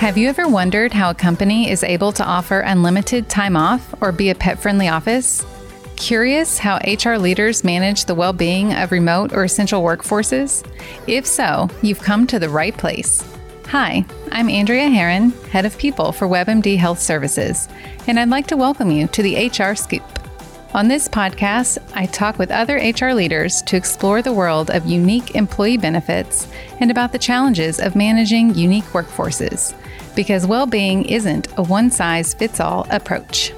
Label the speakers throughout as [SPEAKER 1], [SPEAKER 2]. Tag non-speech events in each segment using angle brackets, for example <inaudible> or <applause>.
[SPEAKER 1] Have you ever wondered how a company is able to offer unlimited time off or be a pet friendly office? Curious how HR leaders manage the well being of remote or essential workforces? If so, you've come to the right place. Hi, I'm Andrea Herron, Head of People for WebMD Health Services, and I'd like to welcome you to the HR Scoop. On this podcast, I talk with other HR leaders to explore the world of unique employee benefits and about the challenges of managing unique workforces, because well being isn't a one size fits all approach.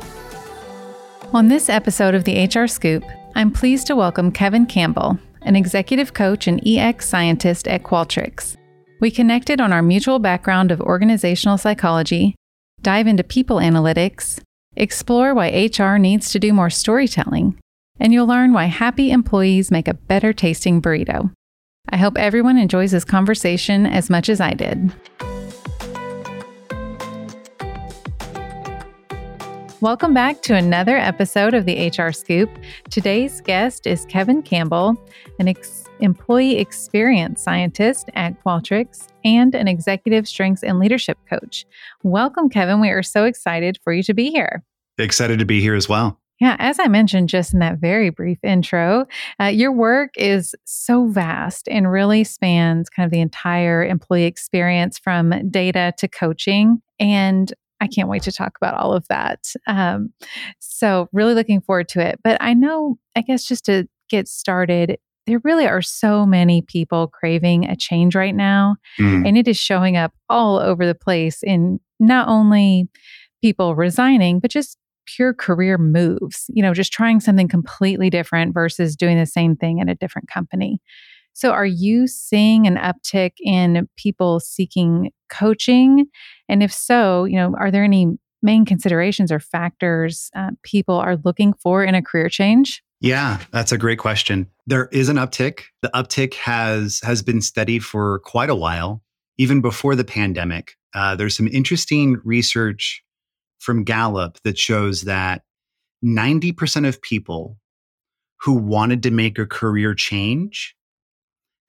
[SPEAKER 1] On this episode of the HR Scoop, I'm pleased to welcome Kevin Campbell, an executive coach and EX scientist at Qualtrics. We connected on our mutual background of organizational psychology, dive into people analytics, explore why HR needs to do more storytelling, and you'll learn why happy employees make a better tasting burrito. I hope everyone enjoys this conversation as much as I did. Welcome back to another episode of the HR Scoop. Today's guest is Kevin Campbell, an ex- employee experience scientist at Qualtrics and an executive strengths and leadership coach. Welcome, Kevin. We are so excited for you to be here.
[SPEAKER 2] Excited to be here as well.
[SPEAKER 1] Yeah, as I mentioned just in that very brief intro, uh, your work is so vast and really spans kind of the entire employee experience from data to coaching. And I can't wait to talk about all of that. Um, so, really looking forward to it. But I know, I guess, just to get started, there really are so many people craving a change right now. Mm. And it is showing up all over the place in not only people resigning, but just pure career moves, you know, just trying something completely different versus doing the same thing in a different company. So, are you seeing an uptick in people seeking coaching? And if so, you know, are there any main considerations or factors uh, people are looking for in a career change?
[SPEAKER 2] Yeah, that's a great question. There is an uptick. The uptick has has been steady for quite a while, even before the pandemic. Uh, there's some interesting research from Gallup that shows that 90% of people who wanted to make a career change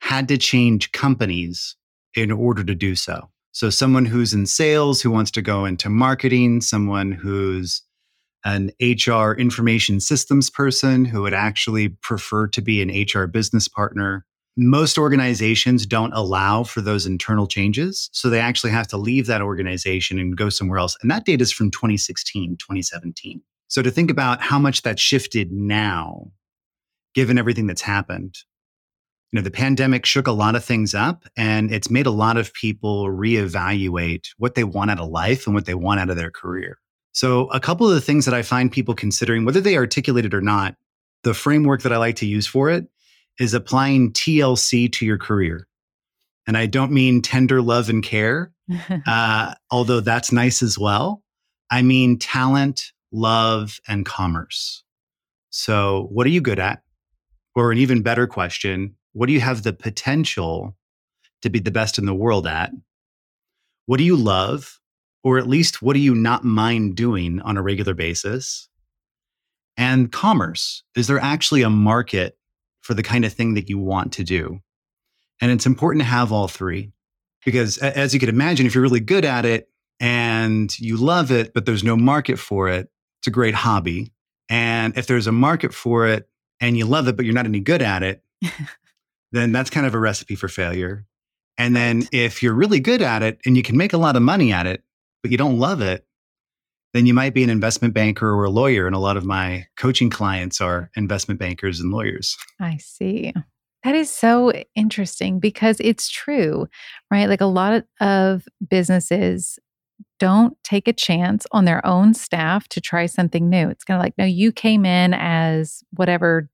[SPEAKER 2] had to change companies in order to do so. So, someone who's in sales who wants to go into marketing, someone who's an HR information systems person who would actually prefer to be an HR business partner. Most organizations don't allow for those internal changes. So they actually have to leave that organization and go somewhere else. And that data is from 2016, 2017. So to think about how much that shifted now, given everything that's happened, you know, the pandemic shook a lot of things up and it's made a lot of people reevaluate what they want out of life and what they want out of their career. So, a couple of the things that I find people considering, whether they articulate it or not, the framework that I like to use for it is applying TLC to your career. And I don't mean tender love and care, <laughs> uh, although that's nice as well. I mean talent, love, and commerce. So, what are you good at? Or an even better question, what do you have the potential to be the best in the world at? What do you love? Or at least what do you not mind doing on a regular basis? And commerce. Is there actually a market for the kind of thing that you want to do? And it's important to have all three because, as you can imagine, if you're really good at it and you love it, but there's no market for it, it's a great hobby. And if there's a market for it and you love it, but you're not any good at it, <laughs> then that's kind of a recipe for failure. And then if you're really good at it and you can make a lot of money at it, but you don't love it, then you might be an investment banker or a lawyer. And a lot of my coaching clients are investment bankers and lawyers.
[SPEAKER 1] I see. That is so interesting because it's true, right? Like a lot of businesses don't take a chance on their own staff to try something new. It's kind of like, no, you came in as whatever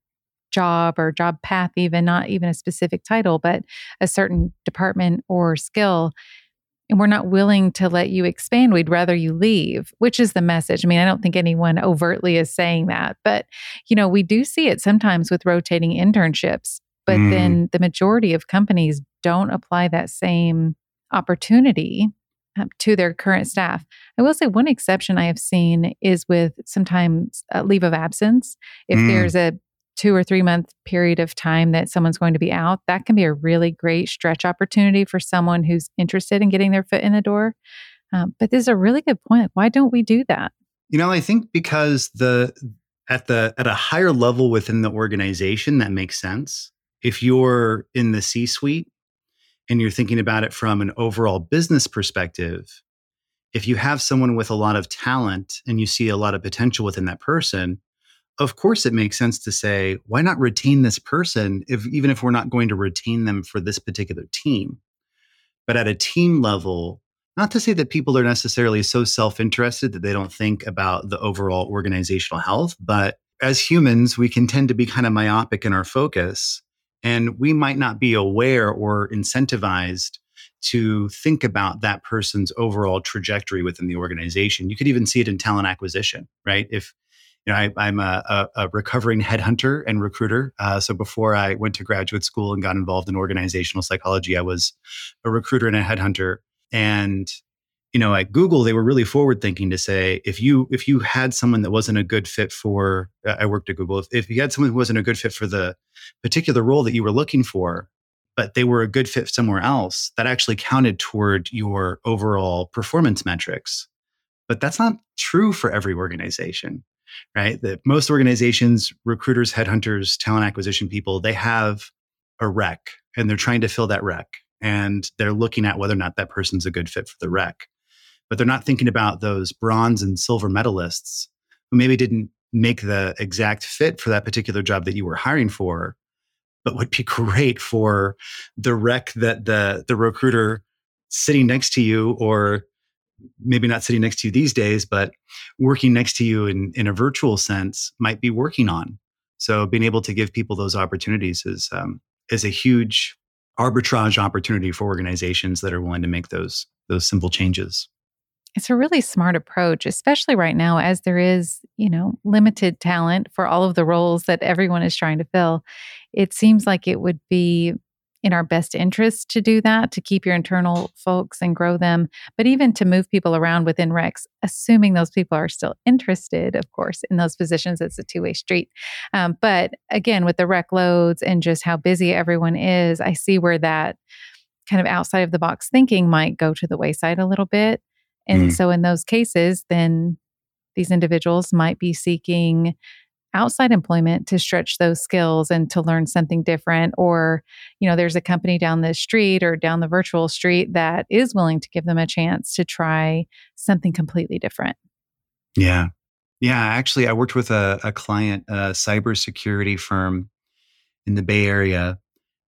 [SPEAKER 1] job or job path, even not even a specific title, but a certain department or skill. And we're not willing to let you expand. We'd rather you leave, which is the message. I mean, I don't think anyone overtly is saying that, but you know, we do see it sometimes with rotating internships, but mm. then the majority of companies don't apply that same opportunity um, to their current staff. I will say one exception I have seen is with sometimes leave of absence. If mm. there's a two or three month period of time that someone's going to be out, that can be a really great stretch opportunity for someone who's interested in getting their foot in the door. Um, but this is a really good point. Why don't we do that?
[SPEAKER 2] You know, I think because the at the at a higher level within the organization that makes sense. If you're in the C-suite and you're thinking about it from an overall business perspective, if you have someone with a lot of talent and you see a lot of potential within that person, of course it makes sense to say, why not retain this person if even if we're not going to retain them for this particular team? But at a team level, not to say that people are necessarily so self-interested that they don't think about the overall organizational health, but as humans, we can tend to be kind of myopic in our focus and we might not be aware or incentivized to think about that person's overall trajectory within the organization. You could even see it in talent acquisition, right? If you know, I, am a, a, recovering headhunter and recruiter. Uh, so before I went to graduate school and got involved in organizational psychology, I was a recruiter and a headhunter. And you know, at Google, they were really forward thinking to say if you if you had someone that wasn't a good fit for, uh, I worked at Google. If, if you had someone who wasn't a good fit for the particular role that you were looking for, but they were a good fit somewhere else, that actually counted toward your overall performance metrics. But that's not true for every organization, right? That most organizations, recruiters, headhunters, talent acquisition people, they have a rec and they're trying to fill that rec and they're looking at whether or not that person's a good fit for the rec but they're not thinking about those bronze and silver medalists who maybe didn't make the exact fit for that particular job that you were hiring for, but would be <laughs> great for the rec that the the recruiter sitting next to you or maybe not sitting next to you these days, but working next to you in, in a virtual sense might be working on. So being able to give people those opportunities is um, is a huge arbitrage opportunity for organizations that are willing to make those those simple changes.
[SPEAKER 1] It's a really smart approach, especially right now as there is, you know, limited talent for all of the roles that everyone is trying to fill. It seems like it would be in our best interest to do that, to keep your internal folks and grow them, but even to move people around within recs, assuming those people are still interested, of course, in those positions. It's a two way street. Um, but again, with the rec loads and just how busy everyone is, I see where that kind of outside of the box thinking might go to the wayside a little bit. And mm. so, in those cases, then these individuals might be seeking outside employment to stretch those skills and to learn something different or you know there's a company down the street or down the virtual street that is willing to give them a chance to try something completely different.
[SPEAKER 2] Yeah. Yeah actually i worked with a, a client a cybersecurity firm in the bay area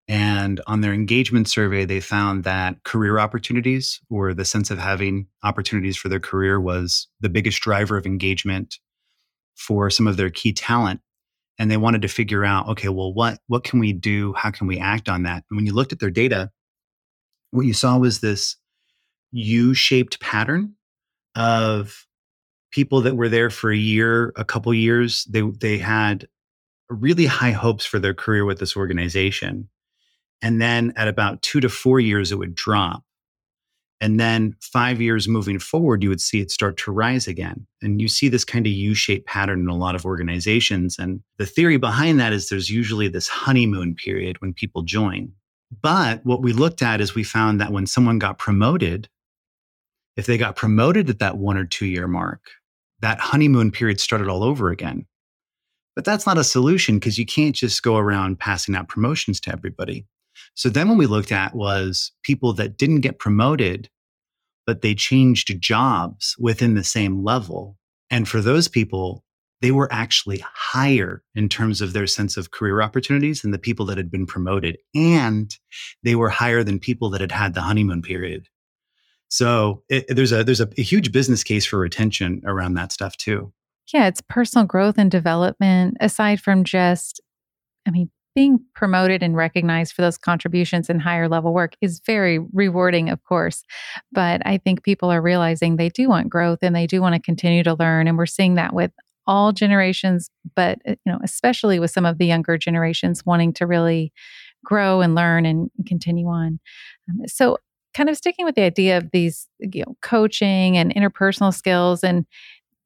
[SPEAKER 2] and on their engagement survey, they found that career opportunities or the sense of having opportunities for their career was the biggest driver of engagement for some of their key talent. And they wanted to figure out, okay, well, what, what can we do? How can we act on that? And when you looked at their data, what you saw was this U shaped pattern of people that were there for a year, a couple years. They, they had really high hopes for their career with this organization and then at about two to four years, it would drop. And then five years moving forward, you would see it start to rise again. And you see this kind of U shaped pattern in a lot of organizations. And the theory behind that is there's usually this honeymoon period when people join. But what we looked at is we found that when someone got promoted, if they got promoted at that one or two year mark, that honeymoon period started all over again. But that's not a solution because you can't just go around passing out promotions to everybody. So then what we looked at was people that didn't get promoted, but they changed jobs within the same level. And for those people, they were actually higher in terms of their sense of career opportunities than the people that had been promoted. And they were higher than people that had had the honeymoon period. So it, there's a there's a, a huge business case for retention around that stuff too.
[SPEAKER 1] Yeah, it's personal growth and development aside from just I mean, being promoted and recognized for those contributions and higher level work is very rewarding, of course. But I think people are realizing they do want growth and they do want to continue to learn. And we're seeing that with all generations, but uh, you know, especially with some of the younger generations wanting to really grow and learn and continue on. Um, so kind of sticking with the idea of these you know coaching and interpersonal skills and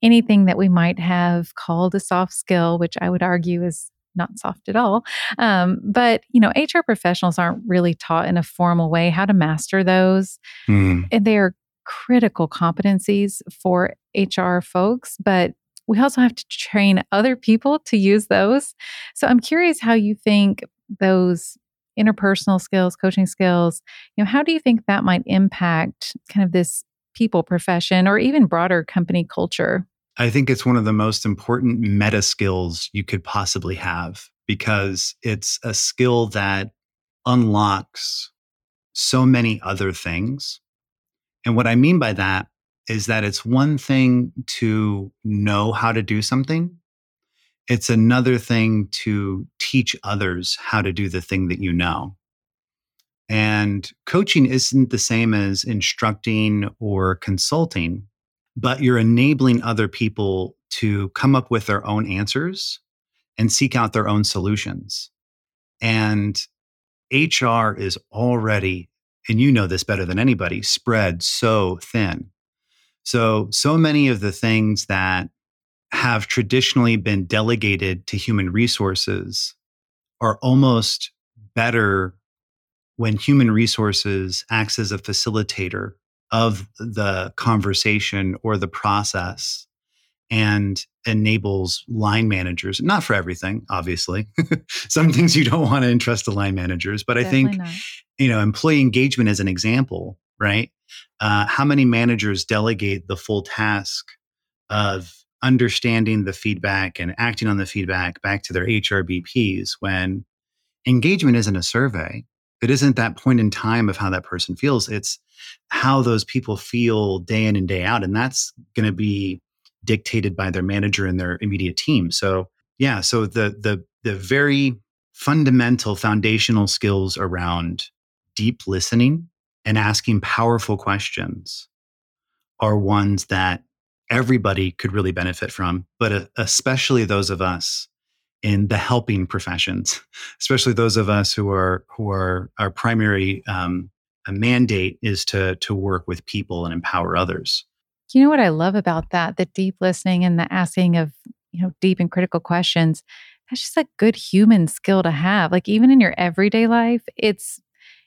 [SPEAKER 1] anything that we might have called a soft skill which i would argue is not soft at all. Um, but, you know, HR professionals aren't really taught in a formal way how to master those. Mm. And they are critical competencies for HR folks, but we also have to train other people to use those. So I'm curious how you think those interpersonal skills, coaching skills, you know, how do you think that might impact kind of this people profession or even broader company culture?
[SPEAKER 2] I think it's one of the most important meta skills you could possibly have because it's a skill that unlocks so many other things. And what I mean by that is that it's one thing to know how to do something, it's another thing to teach others how to do the thing that you know. And coaching isn't the same as instructing or consulting, but you're enabling other people to come up with their own answers and seek out their own solutions. And HR is already, and you know this better than anybody, spread so thin. So, so many of the things that have traditionally been delegated to human resources are almost better when human resources acts as a facilitator of the conversation or the process and enables line managers not for everything obviously <laughs> some things you don't want to entrust to line managers but Definitely i think not. you know employee engagement as an example right uh, how many managers delegate the full task of understanding the feedback and acting on the feedback back to their HRBPs when engagement isn't a survey. It isn't that point in time of how that person feels. It's how those people feel day in and day out. And that's going to be dictated by their manager and their immediate team. So yeah, so the the the very fundamental foundational skills around deep listening and asking powerful questions are ones that everybody could really benefit from, but uh, especially those of us in the helping professions, especially those of us who are who are our primary um, mandate is to to work with people and empower others.
[SPEAKER 1] You know what I love about that? The deep listening and the asking of you know deep and critical questions. That's just a good human skill to have. Like even in your everyday life, it's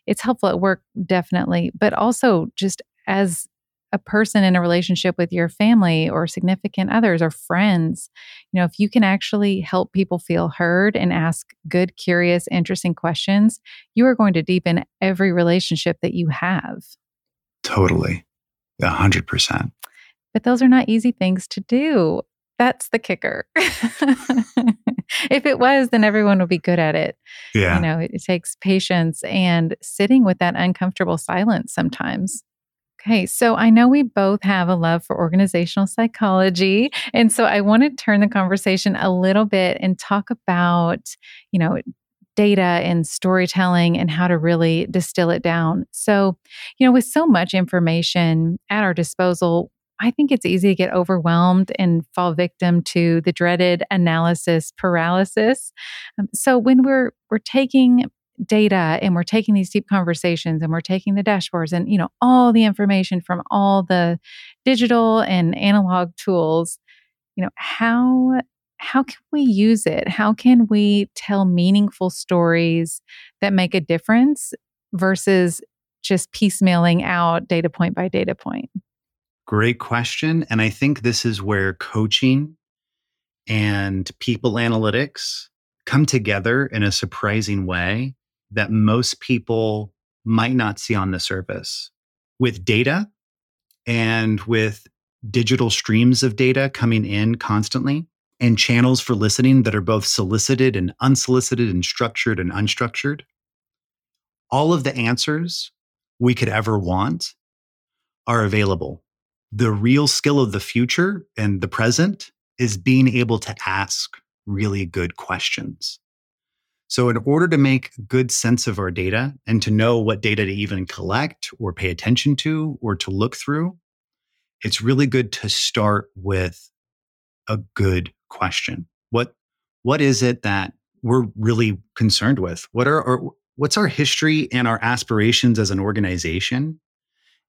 [SPEAKER 1] it's helpful at work definitely, but also just as a person in a relationship with your family or significant others or friends, you know, if you can actually help people feel heard and ask good, curious, interesting questions, you are going to deepen every relationship that you have.
[SPEAKER 2] Totally. A hundred percent.
[SPEAKER 1] But those are not easy things to do. That's the kicker. <laughs> if it was, then everyone would be good at it.
[SPEAKER 2] Yeah.
[SPEAKER 1] You know, it, it takes patience and sitting with that uncomfortable silence sometimes. Okay, so I know we both have a love for organizational psychology. And so I want to turn the conversation a little bit and talk about, you know, data and storytelling and how to really distill it down. So, you know, with so much information at our disposal, I think it's easy to get overwhelmed and fall victim to the dreaded analysis paralysis. Um, so when we're we're taking data and we're taking these deep conversations and we're taking the dashboards and you know all the information from all the digital and analog tools you know how how can we use it? How can we tell meaningful stories that make a difference versus just piecemealing out data point by data point?
[SPEAKER 2] Great question and i think this is where coaching and people analytics come together in a surprising way that most people might not see on the surface. With data and with digital streams of data coming in constantly and channels for listening that are both solicited and unsolicited and structured and unstructured, all of the answers we could ever want are available. The real skill of the future and the present is being able to ask really good questions. So, in order to make good sense of our data and to know what data to even collect or pay attention to or to look through, it's really good to start with a good question. What, what is it that we're really concerned with? What are our, what's our history and our aspirations as an organization?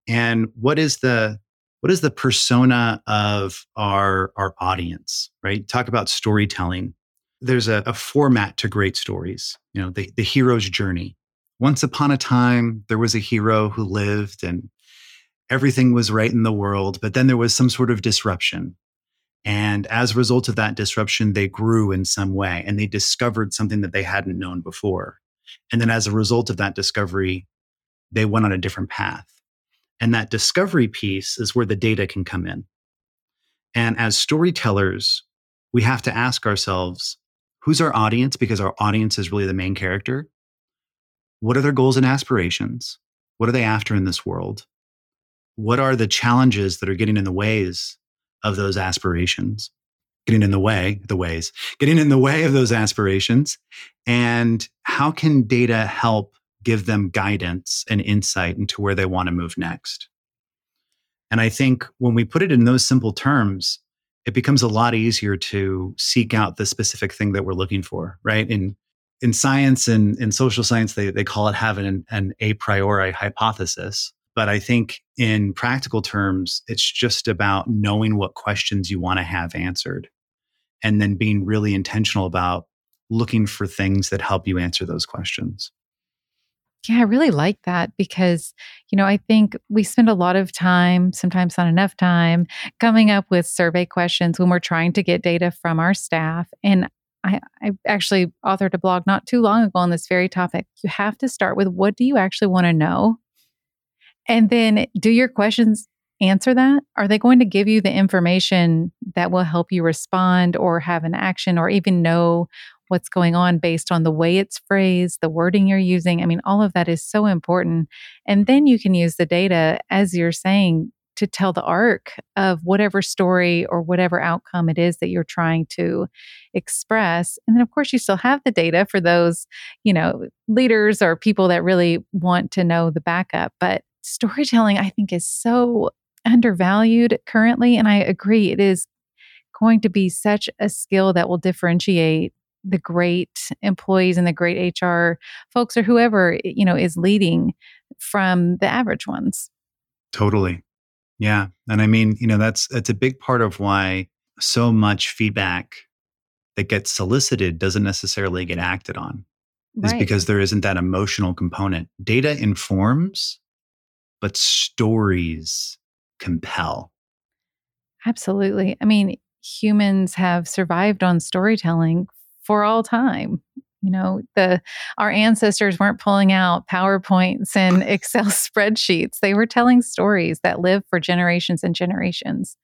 [SPEAKER 2] And what is the what is the persona of our our audience, right? Talk about storytelling there's a, a format to great stories, you know, the, the hero's journey. Once upon a time, there was a hero who lived and everything was right in the world, but then there was some sort of disruption. And as a result of that disruption, they grew in some way and they discovered something that they hadn't known before. And then as a result of that discovery, they went on a different path. And that discovery piece is where the data can come in. And as storytellers, we have to ask ourselves who's our audience? Because our audience is really the main character. What are their goals and aspirations? What are they after in this world? What are the challenges that are getting in the ways of those aspirations? Getting in the way, the ways, getting in the way of those aspirations. And how can data help give them guidance and insight into where they want to move next? And I think when we put it in those simple terms, it becomes a lot easier to seek out the specific thing that we're looking for, right? In in science and in social science, they, they call it having an, an a priori hypothesis. But I think in practical terms, it's just about knowing what questions you want to have answered and then being really intentional about looking for things that help you answer those questions.
[SPEAKER 1] Yeah, I really like that because, you know, I think we spend a lot of time, sometimes not enough time, coming up with survey questions when we're trying to get data from our staff. And I, I actually authored a blog not too long ago on this very topic. You have to start with what do you actually want to know? And then do your questions answer that? Are they going to give you the information that will help you respond or have an action or even know what's going on based on the way it's phrased, the wording you're using. I mean, all of that is so important. And then you can use the data, as you're saying, to tell the arc of whatever story or whatever outcome it is that you're trying to express. And then, of course, you still have the data for those, you know, leaders or people that really want to know the backup. But storytelling, I think, is so undervalued currently. And I agree, it is going to be such a skill that will differentiate the great employees and the great HR folks or whoever, eh, you know, is leading from the average ones.
[SPEAKER 2] Totally. Yeah. And I mean, you know, that's that's a big part of why so much feedback that gets solicited doesn't necessarily get acted on. Right. Is because there isn't that emotional component. Data informs, but stories compel.
[SPEAKER 1] Absolutely. I mean, humans have survived on storytelling for all time. You know the our ancestors weren't pulling out powerpoints and <laughs> excel spreadsheets. They were telling stories that live for generations and generations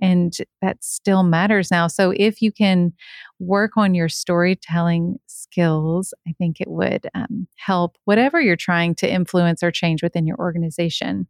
[SPEAKER 1] and that still matters now. So if you can work on your storytelling skills i think it would um, help whatever you're trying to influence or change within your organization.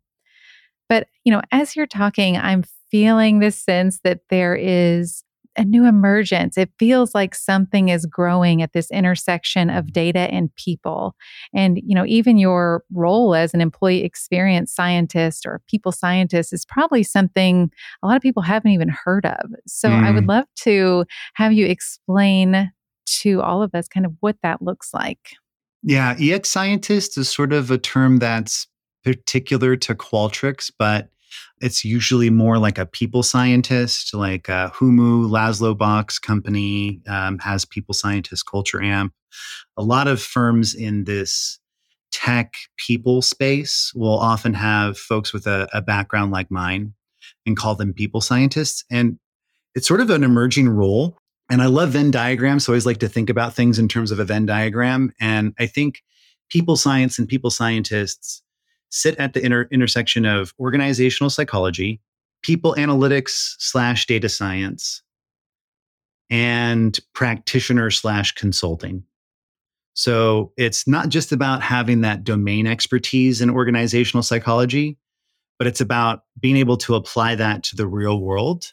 [SPEAKER 1] But you know as you're talking i'm feeling this sense that there is a new emergence. It feels like something is growing at this intersection of data and people. And, you know, even your role as an employee experience scientist or people scientist is probably something a lot of people haven't even heard of. So mm. I would mm. love to have you explain to all of us kind of what that looks like.
[SPEAKER 2] Yeah, EX scientist is sort of a term that's particular to Qualtrics, but it's usually more like a people scientist, like uh, Humu, Laszlo Bock's company um, has people scientist culture amp. A lot of firms in this tech people space will often have folks with a, a background like mine and call them people scientists. And it's sort of an emerging role. And I love Venn diagrams. So I always like to think about things in terms of a Venn diagram. And I think people science and people scientists sit at the inter- intersection of organizational psychology, people analytics slash data science, and practitioner slash consulting. So it's not just about having that domain expertise in organizational psychology, but it's about being able to apply that to the real world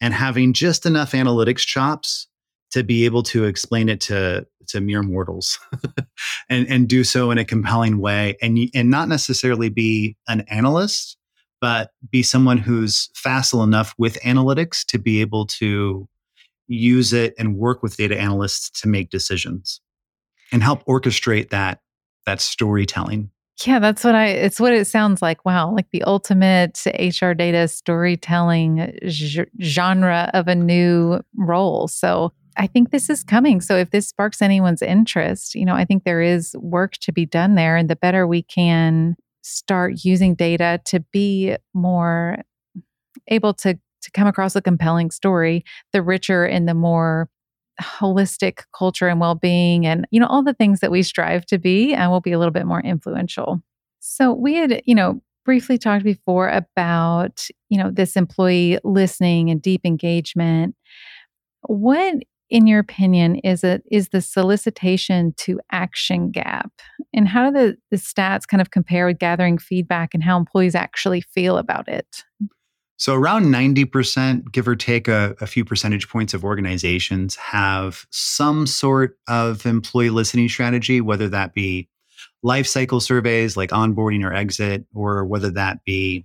[SPEAKER 2] and having just enough analytics chops to be able to explain it to to mere mortals <laughs> and and do so in a compelling way and and not necessarily be an analyst but be someone who's facile enough with analytics to be able to use it and work with data analysts to make decisions and help orchestrate that that storytelling
[SPEAKER 1] yeah, that's what I, it's what it sounds like. Wow. Like the ultimate HR data storytelling genre of a new role. So I think this is coming. So if this sparks anyone's interest, you know, I think there is work to be done there. And the better we can start using data to be more able to to come across a compelling story, the richer and the more holistic culture and well-being and you know all the things that we strive to be and will be a little bit more influential. So we had, you know, briefly talked before about, you know, this employee listening and deep engagement. What in your opinion is it is the solicitation to action gap? And how do the, the stats kind of compare with gathering feedback and how employees actually feel about it?
[SPEAKER 2] So around 90% give or take a, a few percentage points of organizations have some sort of employee listening strategy whether that be life cycle surveys like onboarding or exit or whether that be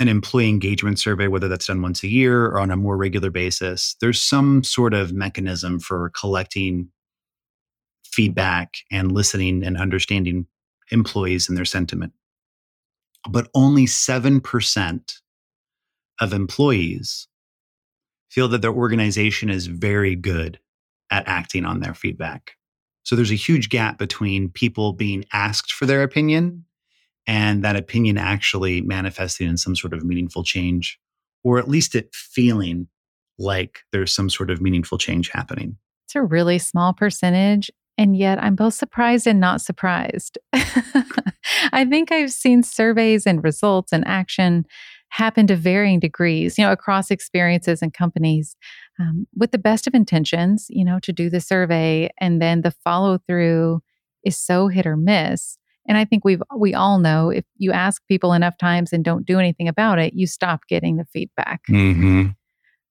[SPEAKER 2] an employee engagement survey, whether that's done once a year or on a more regular basis, there's some sort of mechanism for collecting feedback and listening and understanding employees and their sentiment. But only 7% of employees feel that their organization is very good at acting on their feedback. So there's a huge gap between people being asked for their opinion and that opinion actually manifesting in some sort of meaningful change, or at least it feeling like there's some sort of meaningful change happening.
[SPEAKER 1] It's a really small percentage. And yet I'm both surprised and not surprised. <laughs> I think I've seen surveys and results and action happen to varying degrees, you know, across experiences and companies um, with the best of intentions, you know, to do the survey. And then the follow through is so hit or miss and I think we've we all know if you ask people enough times and don't do anything about it, you stop getting the feedback. Mm-hmm.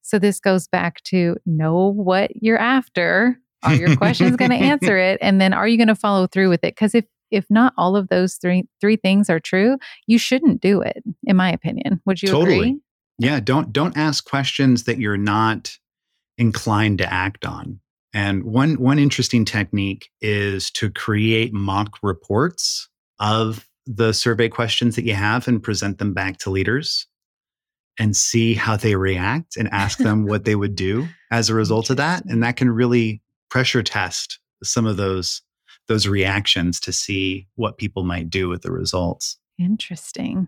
[SPEAKER 1] So this goes back to know what you're after. Are your questions going to answer <laughs> it? And then are you going to follow through with it? Because if if not all of those three three things are true, you shouldn't do it, in my opinion. Would you
[SPEAKER 2] totally.
[SPEAKER 1] agree?
[SPEAKER 2] Yeah, don't don't ask questions that you're not inclined to act on. And one one interesting technique is to create mock reports of the survey questions that you have and present them back to leaders and see how they react and ask them <laughs> what they would do as a result of that. And that can really pressure test some of those those reactions to see what people might do with the results.
[SPEAKER 1] Interesting.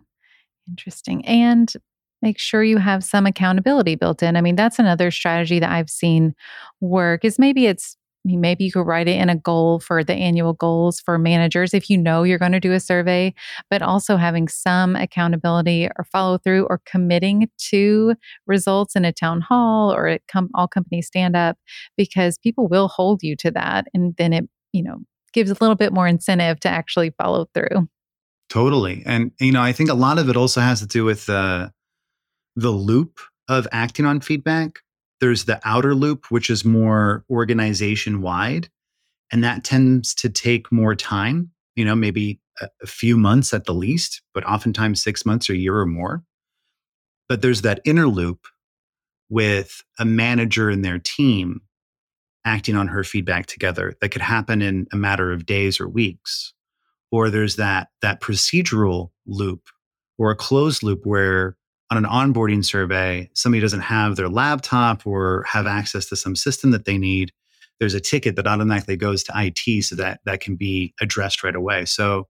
[SPEAKER 1] Interesting. And make sure you have some accountability built in. I mean, that's another strategy that I've seen work is maybe it's maybe you could write it in a goal for the annual goals for managers if you know you're going to do a survey, but also having some accountability or follow through or committing to results in a town hall or at com- all company stand up because people will hold you to that. And then it, you know, gives a little bit more incentive to actually follow through.
[SPEAKER 2] Totally. And, you know, I think a lot of it also has to do with, uh, the loop of acting on feedback. There's the outer loop, which is more organization wide. And that tends to take more time, you know, maybe a, a few months at the least, but oftentimes six months or a year or more. But there's that inner loop with a manager and their team acting on her feedback together that could happen in a matter of days or weeks or there's that that procedural loop or a closed loop where on an onboarding survey, somebody doesn't have their laptop or have access to some system that they need, there's a ticket that automatically goes to IT so that that can be addressed right away. So,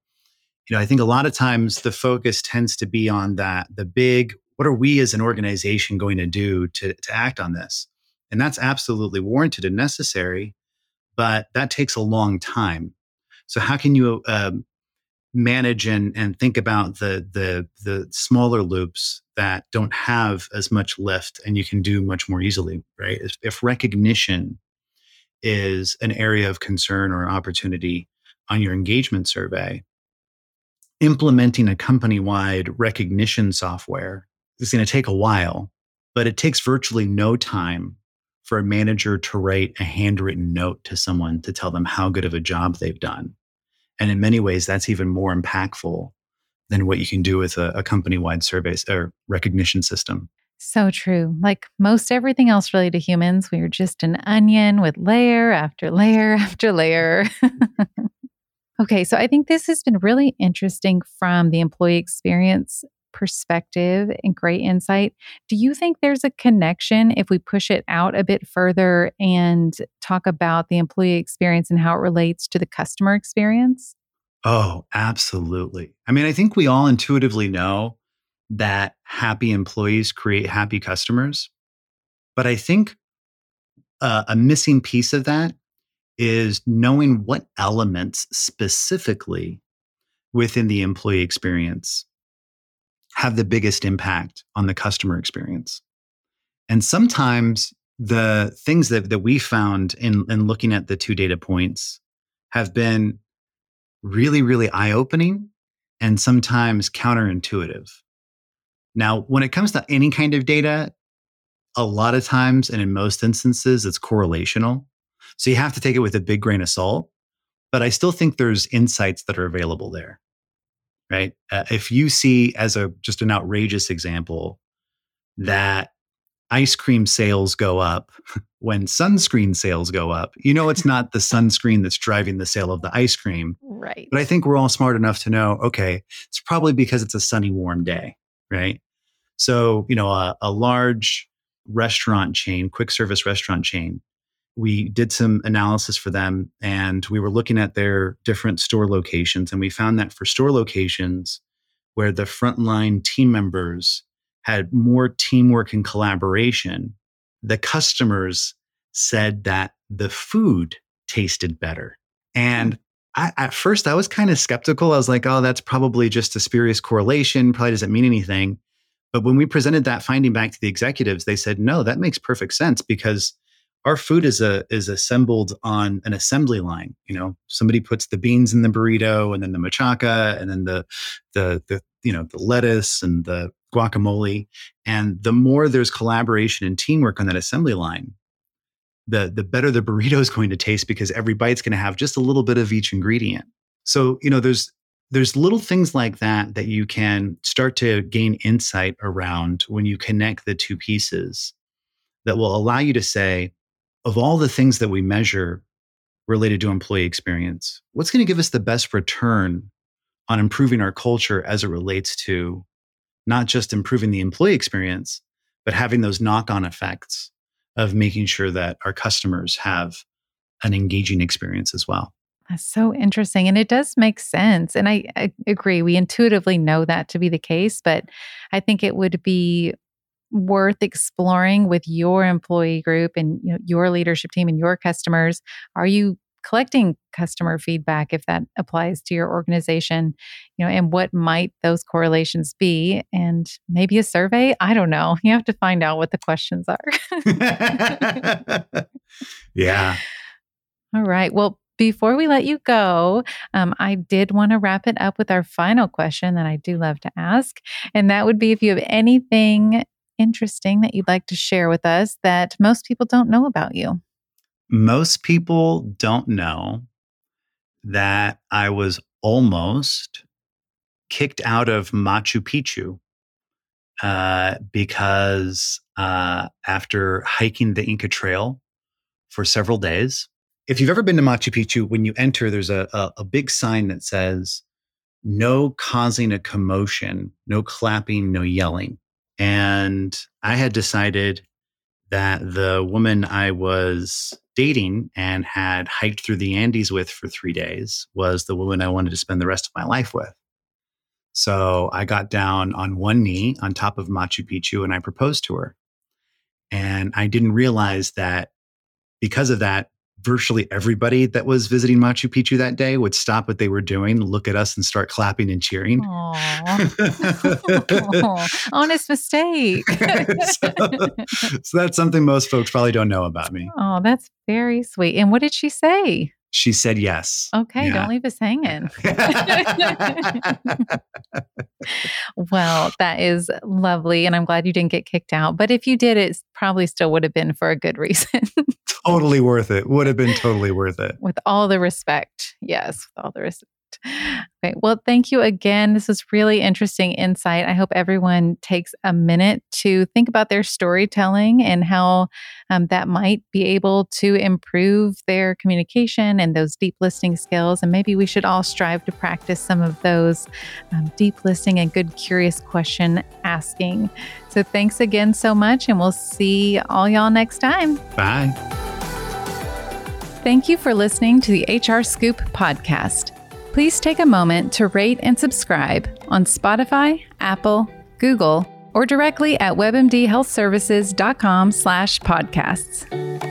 [SPEAKER 2] you know, I think a lot of times the focus tends to be on that the big what are we as an organization going to do to, to act on this? And that's absolutely warranted and necessary, but that takes a long time. So, how can you um, manage and and think about the the the smaller loops that don't have as much lift and you can do much more easily right? If, if recognition is an area of concern or opportunity on your engagement survey implementing a company-wide recognition software is going to take a while but it takes virtually no time for a manager to write a handwritten note to someone to tell them how good of a job they've done and in many ways, that's even more impactful than what you can do with a, a company wide survey or recognition system.
[SPEAKER 1] So true. Like most everything else related to humans, we are just an onion with layer after layer <laughs> after layer. <laughs> okay, so I think this has been really interesting from the employee experience perspective and great insight. Do you think there's a connection if we push it out a bit further and talk about the employee experience and how it relates to the customer experience?
[SPEAKER 2] Oh, absolutely. I mean, I think we all intuitively know that happy employees create happy customers. But I think uh, a missing piece of that is knowing what elements specifically within the employee experience have the biggest impact on the customer experience. And sometimes the things that, that we found in, in looking at the two data points have been really, really eye opening and sometimes counterintuitive. Now, when it comes to any kind of data, a lot of times and in most instances, it's correlational. So you have to take it with a big grain of salt. But I still think there's insights that are available there, right? Uh, if you see, as a just an outrageous example, that ice cream sales go up <laughs> when sunscreen sales go up, you know it's not the sunscreen that's driving the sale of the ice cream.
[SPEAKER 1] Right.
[SPEAKER 2] But I think we're all smart enough to know, okay, it's probably because it's a sunny, warm day, right? So, you know, a, a large restaurant chain, quick service restaurant chain, we did some analysis for them and we were looking at their different store locations. And we found that for store locations where the frontline team members had more teamwork and collaboration, the customers said that the food tasted better. Hmm. And I, at first, I was kind of skeptical. I was like, oh, that's probably just a spurious correlation, probably doesn't mean anything. But when we presented that finding back to the executives, they said, no, that makes perfect sense because our food is a is assembled on an assembly line. You know, somebody puts the beans in the burrito and then the machaca and then the the the you know the lettuce and the guacamole. And the more there's collaboration and teamwork on that assembly line, the the better the <laughs> burrito is going to taste because every bite's going to have just a little bit of each ingredient. So, you know, there's there's little things like that that you can start to gain insight around when you connect the two pieces that will allow you to say of all the things that we measure related to employee experience what's going to give us the best return on improving our culture as it relates to not just improving the employee experience but having those knock-on effects of making sure that our customers have an engaging experience as well
[SPEAKER 1] that's so interesting. And it does make sense. And I, I, agree. We intuitively know that to be the case, but I think it would be worth exploring with your employee group and you know, your leadership team and your customers. Are you collecting customer feedback if that applies to your organization? You know and what might those correlations be? And maybe a survey? I don't know. You have to find out what the questions are. <laughs>
[SPEAKER 2] Yeah.
[SPEAKER 1] All right. Well before we let you go, um, I did want to wrap it up with our final question that I do love to ask. And that would be if you have anything interesting that you'd like to share with us that most people don't know about you.
[SPEAKER 2] Most people don't know that I was almost kicked out of Machu Picchu uh, because uh, after hiking the Inca Trail for several days, if you've ever been to Machu Picchu, when you enter, there's a, a, a, big sign that says, no causing a commotion, no clapping, no yelling. And I had decided that the woman I was dating and had hiked through the Andes with for three days was the woman I wanted to spend the rest of my life with. So I got down on one knee on top of Machu Picchu and I proposed to her. And I didn't realize that because of that, virtually everybody that was visiting Machu Picchu that day would stop what they were doing, look at us, and start clapping and cheering. <laughs>
[SPEAKER 1] honest mistake. <laughs>
[SPEAKER 2] so, so, that's something most folks probably don't know about me.
[SPEAKER 1] Oh, that's very sweet. And what did she say?
[SPEAKER 2] She said yes.
[SPEAKER 1] Okay, yeah. don't leave us hanging. <laughs> well, that is lovely. And I'm glad you didn't get kicked out. But if you did, it probably still would have been for a good reason <laughs>
[SPEAKER 2] totally worth it. Would have been totally worth it.
[SPEAKER 1] With all the respect. Yes, with all the respect. Okay. Well, thank you again. This is really interesting insight. I hope everyone takes a minute to think about their storytelling and how um, that might be able to improve their communication and those deep listening skills. And maybe we should all strive to practice some of those um, deep listening and good, curious question asking. So thanks again so much. And we'll see all y'all next time.
[SPEAKER 2] Bye.
[SPEAKER 1] Thank you for listening to the HR Scoop podcast. Please take a moment to rate and subscribe on Spotify, Apple, Google, or directly at webmdhealthservices.com slash podcasts.